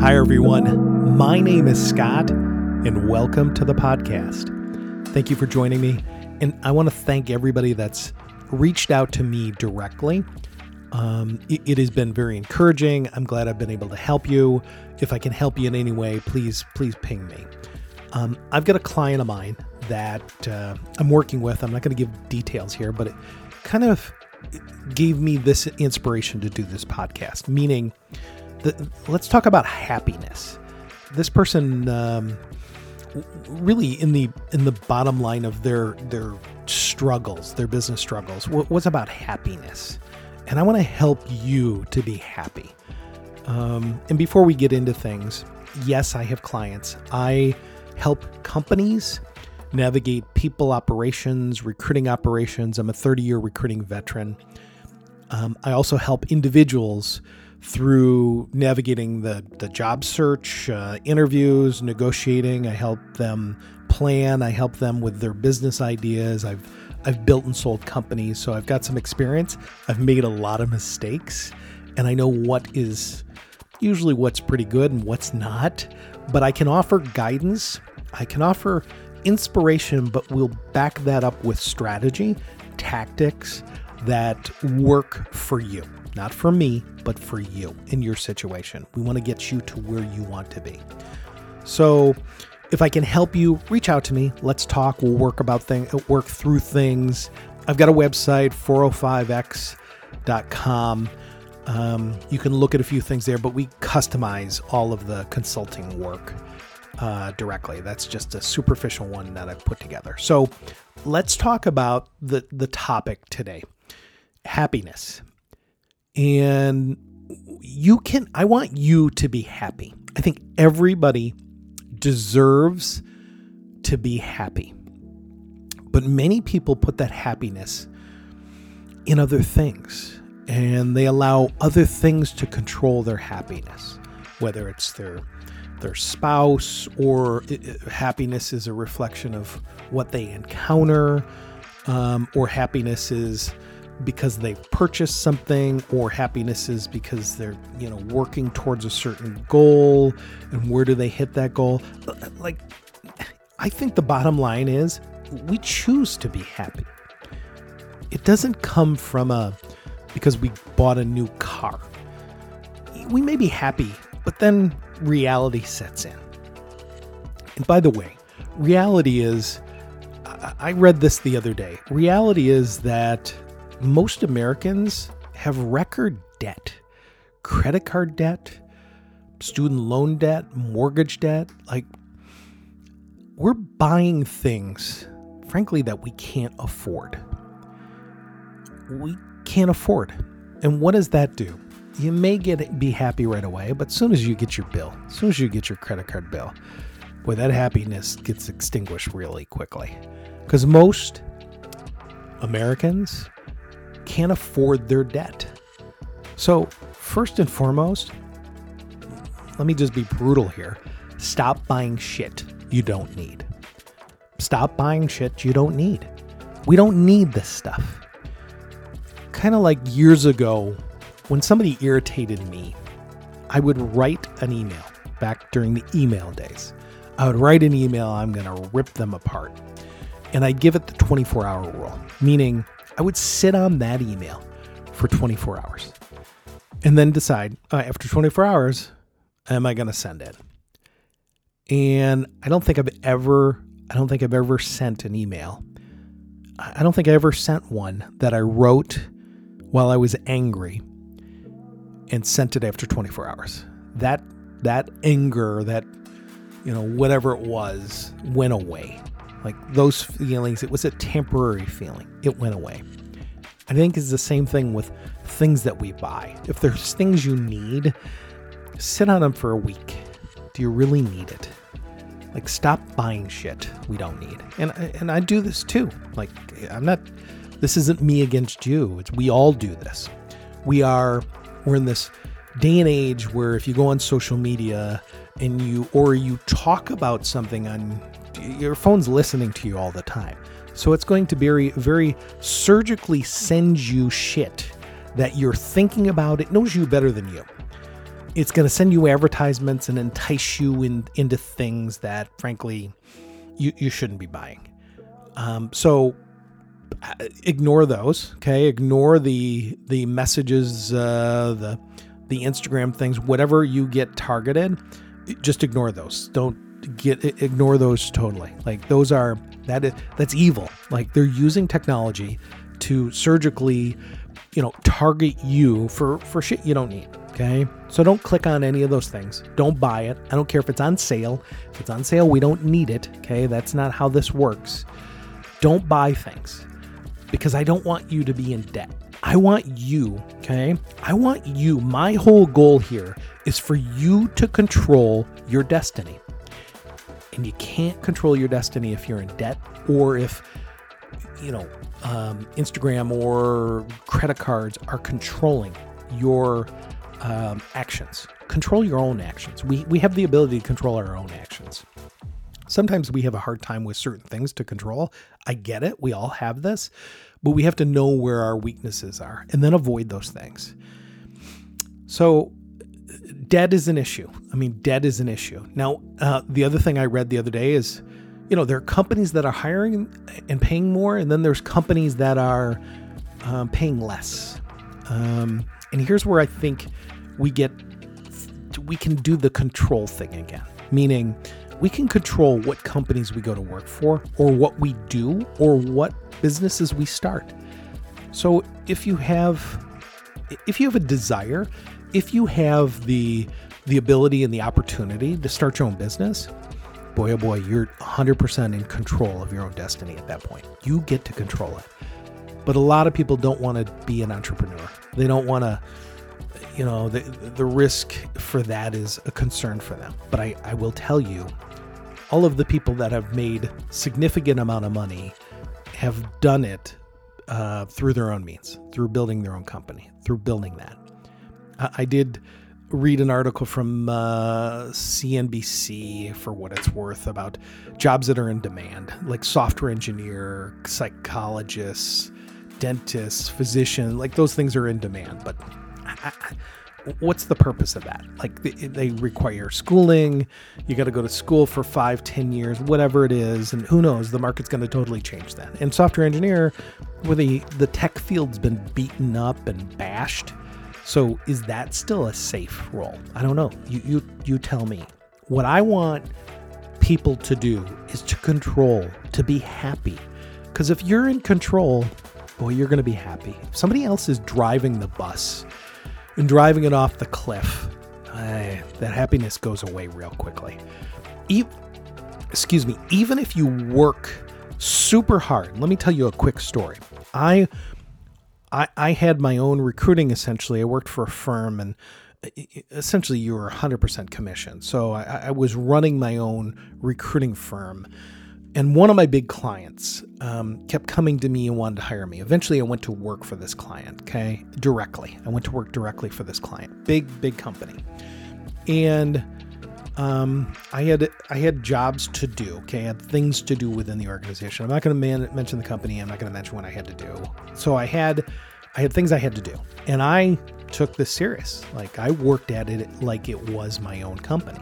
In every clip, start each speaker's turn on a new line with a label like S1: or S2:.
S1: Hi, everyone. My name is Scott, and welcome to the podcast. Thank you for joining me. And I want to thank everybody that's reached out to me directly. Um, it, it has been very encouraging. I'm glad I've been able to help you. If I can help you in any way, please, please ping me. Um, I've got a client of mine that uh, I'm working with. I'm not going to give details here, but it kind of gave me this inspiration to do this podcast, meaning the, let's talk about happiness. This person um, really in the in the bottom line of their their struggles, their business struggles, was about happiness, and I want to help you to be happy. Um, and before we get into things, yes, I have clients. I help companies navigate people operations, recruiting operations. I'm a 30 year recruiting veteran. Um, I also help individuals through navigating the, the job search, uh, interviews, negotiating. I help them plan. I help them with their business ideas. I've I've built and sold companies, so I've got some experience. I've made a lot of mistakes, and I know what is usually what's pretty good and what's not. But I can offer guidance. I can offer inspiration, but we'll back that up with strategy, tactics that work for you. Not for me, but for you in your situation. We want to get you to where you want to be. So, if I can help you, reach out to me. Let's talk. We'll work about things, work through things. I've got a website, 405x.com. Um, you can look at a few things there, but we customize all of the consulting work uh, directly. That's just a superficial one that I've put together. So let's talk about the the topic today, happiness. And you can. I want you to be happy. I think everybody deserves to be happy, but many people put that happiness in other things, and they allow other things to control their happiness, whether it's their their spouse, or happiness is a reflection of what they encounter, um, or happiness is because they've purchased something, or happiness is because they're you know working towards a certain goal, and where do they hit that goal? Uh, like, I think the bottom line is we choose to be happy. It doesn't come from a because we bought a new car. We may be happy, but then reality sets in. And by the way, reality is, I read this the other day. Reality is that most Americans have record debt, credit card debt, student loan debt, mortgage debt. Like, we're buying things, frankly, that we can't afford. We can't afford. And what does that do? you may get be happy right away, but as soon as you get your bill, as soon as you get your credit card bill, boy, that happiness gets extinguished really quickly. Because most Americans can't afford their debt. So, first and foremost, let me just be brutal here. Stop buying shit you don't need. Stop buying shit you don't need. We don't need this stuff. Kind of like years ago when somebody irritated me, I would write an email back during the email days. I would write an email, I'm going to rip them apart. And I give it the 24 hour rule, meaning I would sit on that email for 24 hours and then decide uh, after 24 hours, am I going to send it? And I don't think I've ever, I don't think I've ever sent an email. I don't think I ever sent one that I wrote while I was angry and sent it after 24 hours. That that anger, that you know, whatever it was, went away. Like those feelings, it was a temporary feeling. It went away. I think it's the same thing with things that we buy. If there's things you need, sit on them for a week. Do you really need it? Like stop buying shit we don't need. And and I do this too. Like I'm not this isn't me against you. It's we all do this. We are we're in this day and age where if you go on social media and you or you talk about something on your phone's listening to you all the time. So it's going to very very surgically send you shit that you're thinking about. It knows you better than you. it's going to send you advertisements and entice you in, into things that, frankly, you, you shouldn't be buying. Um, so uh, ignore those. Okay, ignore the the messages, uh, the the Instagram things, whatever you get targeted. Just ignore those. Don't get ignore those totally. Like those are that is that's evil. Like they're using technology to surgically, you know, target you for for shit you don't need. Okay, so don't click on any of those things. Don't buy it. I don't care if it's on sale. If it's on sale, we don't need it. Okay, that's not how this works. Don't buy things because I don't want you to be in debt. I want you, okay? I want you. My whole goal here is for you to control your destiny. And you can't control your destiny if you're in debt or if, you know, um, Instagram or credit cards are controlling your um, actions. Control your own actions. We, we have the ability to control our own actions. Sometimes we have a hard time with certain things to control. I get it. We all have this, but we have to know where our weaknesses are and then avoid those things. So, debt is an issue. I mean, debt is an issue. Now, uh, the other thing I read the other day is, you know, there are companies that are hiring and paying more, and then there's companies that are um, paying less. Um, and here's where I think we get, we can do the control thing again, meaning we can control what companies we go to work for, or what we do, or what businesses we start. So if you have if you have a desire, if you have the the ability and the opportunity to start your own business, boy oh boy, you're 100% in control of your own destiny at that point. You get to control it. But a lot of people don't want to be an entrepreneur. They don't want to you know, the the risk for that is a concern for them. But I, I will tell you, all of the people that have made significant amount of money have done it uh, through their own means, through building their own company, through building that. I, I did read an article from uh, CNBC for what it's worth about jobs that are in demand, like software engineer, psychologists, dentists, physician, like those things are in demand. But I, what's the purpose of that? Like they, they require schooling. You got to go to school for five, ten years, whatever it is, and who knows? The market's going to totally change that. And software engineer, where the the tech field's been beaten up and bashed. So is that still a safe role? I don't know. You you you tell me. What I want people to do is to control, to be happy. Because if you're in control, boy, you're going to be happy. If somebody else is driving the bus, and driving it off the cliff, that happiness goes away real quickly. E- excuse me, even if you work super hard, let me tell you a quick story. I, I, I had my own recruiting essentially. I worked for a firm and essentially you were 100% commission. So I, I was running my own recruiting firm and one of my big clients um, kept coming to me and wanted to hire me. Eventually, I went to work for this client, okay, directly. I went to work directly for this client, big, big company. And um, I had I had jobs to do. Okay, I had things to do within the organization. I'm not going to man- mention the company. I'm not going to mention what I had to do. So I had I had things I had to do, and I took this serious. Like I worked at it like it was my own company.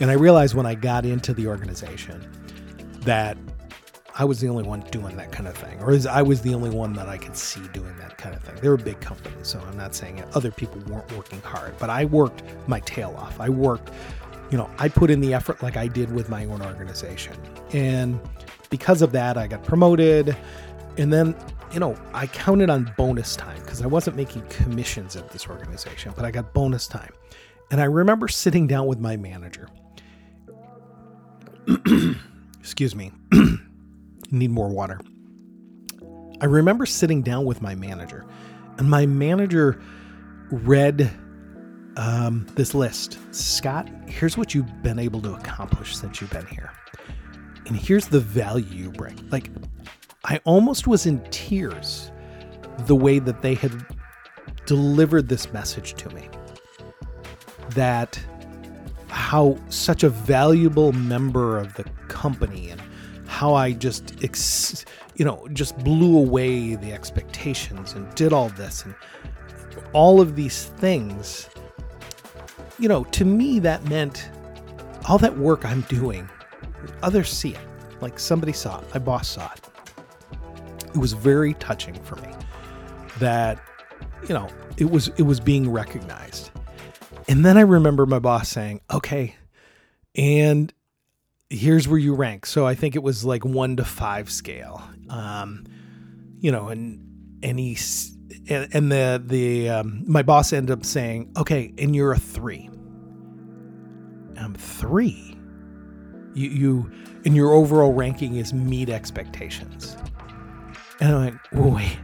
S1: And I realized when I got into the organization that I was the only one doing that kind of thing, or I was the only one that I could see doing that kind of thing. They were big companies, so I'm not saying other people weren't working hard, but I worked my tail off. I worked, you know, I put in the effort like I did with my own organization. And because of that, I got promoted. And then, you know, I counted on bonus time because I wasn't making commissions at this organization, but I got bonus time. And I remember sitting down with my manager. Excuse me. Need more water. I remember sitting down with my manager, and my manager read um, this list. Scott, here's what you've been able to accomplish since you've been here. And here's the value you bring. Like, I almost was in tears the way that they had delivered this message to me. That how such a valuable member of the company and how I just, ex- you know, just blew away the expectations and did all this and all of these things you know, to me, that meant all that work I'm doing, others see it. Like somebody saw it, my boss saw it. It was very touching for me that, you know, it was it was being recognized. And then I remember my boss saying, "Okay, and here's where you rank." So I think it was like one to five scale. Um, you know, and and he and, and the the um, my boss ended up saying, "Okay, and you're a three. I'm three. You you and your overall ranking is meet expectations." And I'm like, "Wait,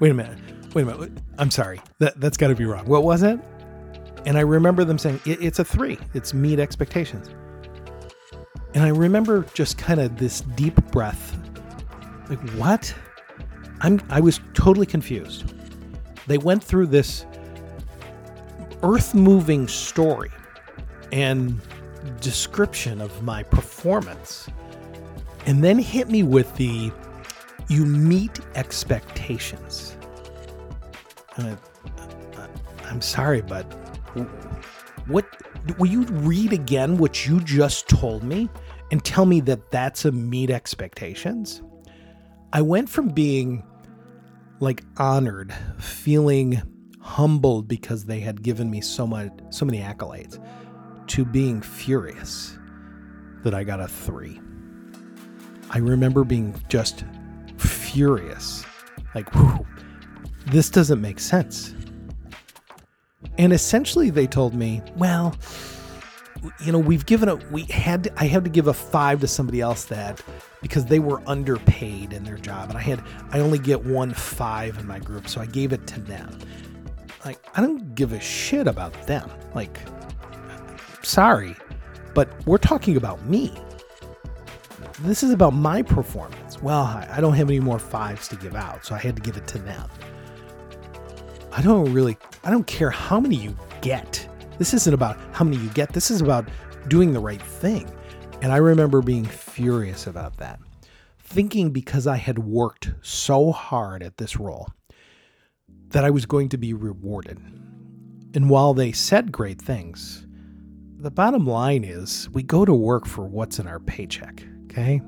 S1: wait a minute, wait a minute. I'm sorry. That that's got to be wrong. What was it?" And I remember them saying, it, "It's a three. It's meet expectations." And I remember just kind of this deep breath, like, "What?" I'm I was totally confused. They went through this earth-moving story and description of my performance and then hit me with the you meet expectations. I, I'm sorry, but what will you read again what you just told me and tell me that that's a meet expectations? I went from being like honored, feeling humbled because they had given me so much so many accolades to being furious that I got a 3. I remember being just furious. Like, whew, this doesn't make sense. And essentially they told me, well, you know, we've given a we had to, I had to give a 5 to somebody else that because they were underpaid in their job and I had I only get one 5 in my group, so I gave it to them. Like I don't give a shit about them. Like sorry, but we're talking about me. This is about my performance. Well, I don't have any more fives to give out, so I had to give it to them. I don't really, I don't care how many you get. This isn't about how many you get. This is about doing the right thing. And I remember being furious about that, thinking because I had worked so hard at this role that I was going to be rewarded. And while they said great things, the bottom line is we go to work for what's in our paycheck, okay?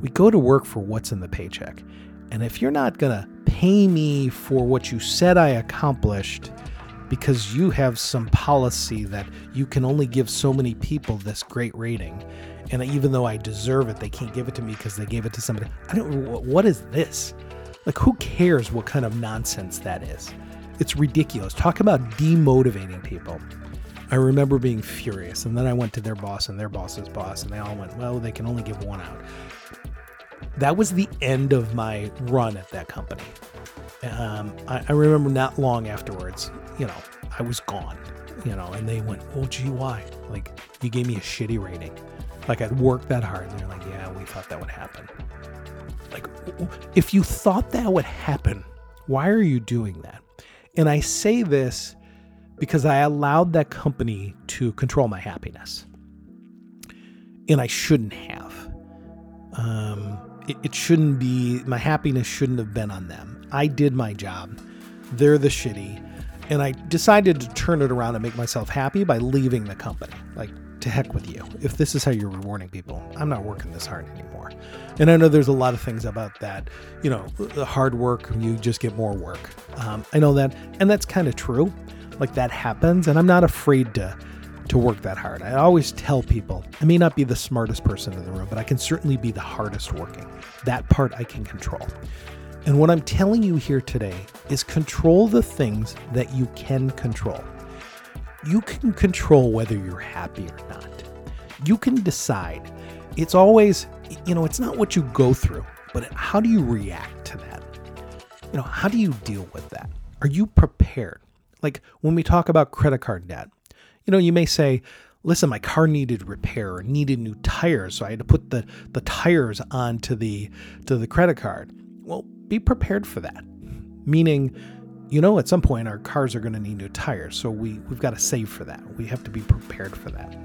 S1: We go to work for what's in the paycheck. And if you're not going to pay me for what you said I accomplished, because you have some policy that you can only give so many people this great rating. And even though I deserve it, they can't give it to me because they gave it to somebody. I don't what is this? Like who cares what kind of nonsense that is? It's ridiculous. Talk about demotivating people. I remember being furious, and then I went to their boss and their boss's boss, and they all went, Well, they can only give one out. That was the end of my run at that company. Um, I, I remember not long afterwards, you know, I was gone, you know, and they went, "Oh, gee, why? Like, you gave me a shitty rating. Like, I'd worked that hard." And they're like, "Yeah, we thought that would happen." Like, if you thought that would happen, why are you doing that? And I say this because I allowed that company to control my happiness, and I shouldn't have. Um, it, it shouldn't be. My happiness shouldn't have been on them. I did my job. They're the shitty and I decided to turn it around and make myself happy by leaving the company. Like, to heck with you. If this is how you're rewarding people, I'm not working this hard anymore. And I know there's a lot of things about that. You know, the hard work, you just get more work. Um, I know that. And that's kind of true. Like, that happens. And I'm not afraid to. To work that hard. I always tell people I may not be the smartest person in the room, but I can certainly be the hardest working. That part I can control. And what I'm telling you here today is control the things that you can control. You can control whether you're happy or not. You can decide. It's always, you know, it's not what you go through, but how do you react to that? You know, how do you deal with that? Are you prepared? Like when we talk about credit card debt, you know, you may say, listen, my car needed repair or needed new tires, so I had to put the, the tires onto the to the credit card. Be prepared for that. Meaning, you know, at some point our cars are going to need new tires, so we, we've got to save for that. We have to be prepared for that.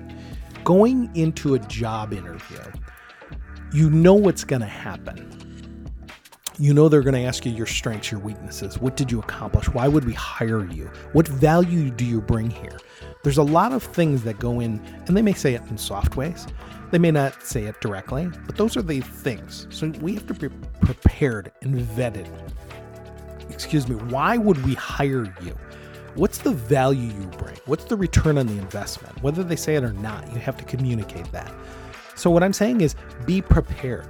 S1: Going into a job interview, you know what's going to happen. You know they're going to ask you your strengths, your weaknesses. What did you accomplish? Why would we hire you? What value do you bring here? There's a lot of things that go in, and they may say it in soft ways. They may not say it directly, but those are the things. So we have to be prepared and vetted. Excuse me, why would we hire you? What's the value you bring? What's the return on the investment? Whether they say it or not, you have to communicate that. So, what I'm saying is be prepared.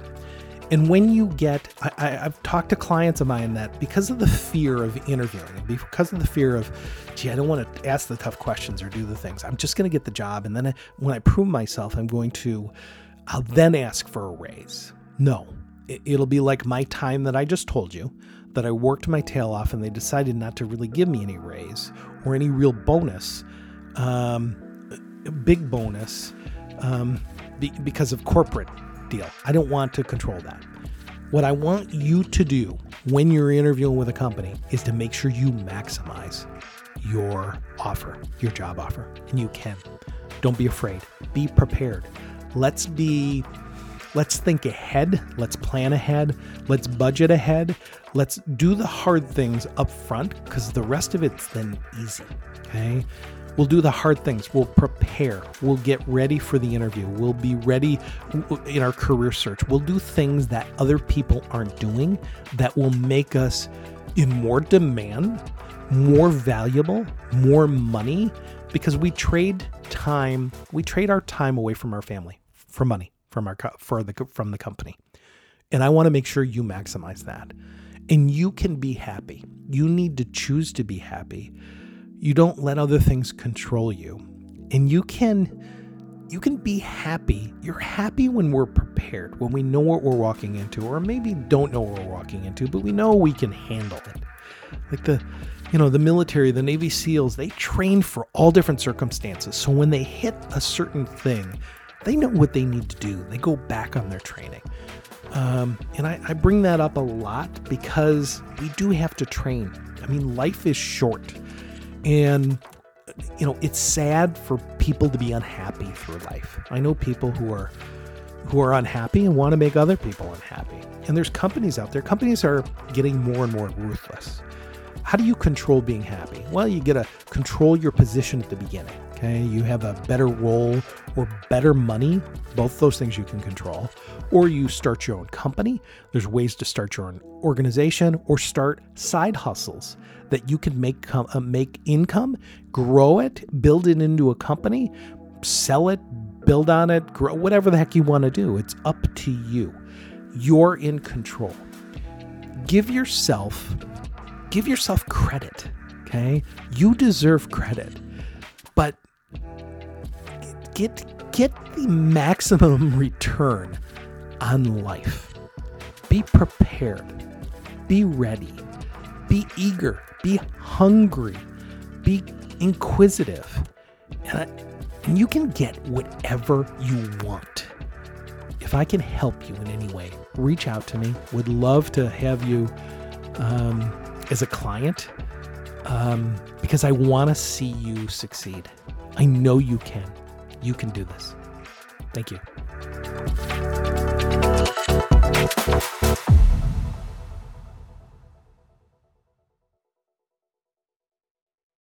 S1: And when you get, I, have talked to clients of mine that because of the fear of interviewing, because of the fear of, gee, I don't want to ask the tough questions or do the things, I'm just going to get the job. And then I, when I prove myself, I'm going to, I'll then ask for a raise. No, it, it'll be like my time that I just told you that I worked my tail off and they decided not to really give me any raise or any real bonus, um, big bonus, um, be, because of corporate deal. I don't want to control that. What I want you to do when you're interviewing with a company is to make sure you maximize your offer, your job offer, and you can. Don't be afraid. Be prepared. Let's be let's think ahead, let's plan ahead, let's budget ahead, let's do the hard things up front because the rest of it's then easy. Okay? We'll do the hard things. We'll prepare. We'll get ready for the interview. We'll be ready in our career search. We'll do things that other people aren't doing that will make us in more demand, more valuable, more money because we trade time, we trade our time away from our family for money from our for the from the company. And I want to make sure you maximize that. And you can be happy. You need to choose to be happy you don't let other things control you. And you can you can be happy. You're happy when we're prepared, when we know what we're walking into, or maybe don't know what we're walking into, but we know we can handle it. Like the you know, the military, the Navy SEALs, they train for all different circumstances. So when they hit a certain thing, they know what they need to do. They go back on their training. Um, and I, I bring that up a lot because we do have to train. I mean, life is short. And you know, it's sad for people to be unhappy through life. I know people who are who are unhappy and want to make other people unhappy. And there's companies out there. Companies are getting more and more ruthless. How do you control being happy? Well, you get to control your position at the beginning. Okay, you have a better role or better money. Both those things you can control. Or you start your own company. There's ways to start your own organization or start side hustles that you can make com- uh, make income, grow it, build it into a company, sell it, build on it, grow whatever the heck you want to do. It's up to you. You're in control. Give yourself give yourself credit, okay? You deserve credit. But get get the maximum return on life. Be prepared. Be ready. Be eager. Be hungry. Be inquisitive. And, and you can get whatever you want. If I can help you in any way, reach out to me. Would love to have you um, as a client um, because I want to see you succeed. I know you can. You can do this. Thank you.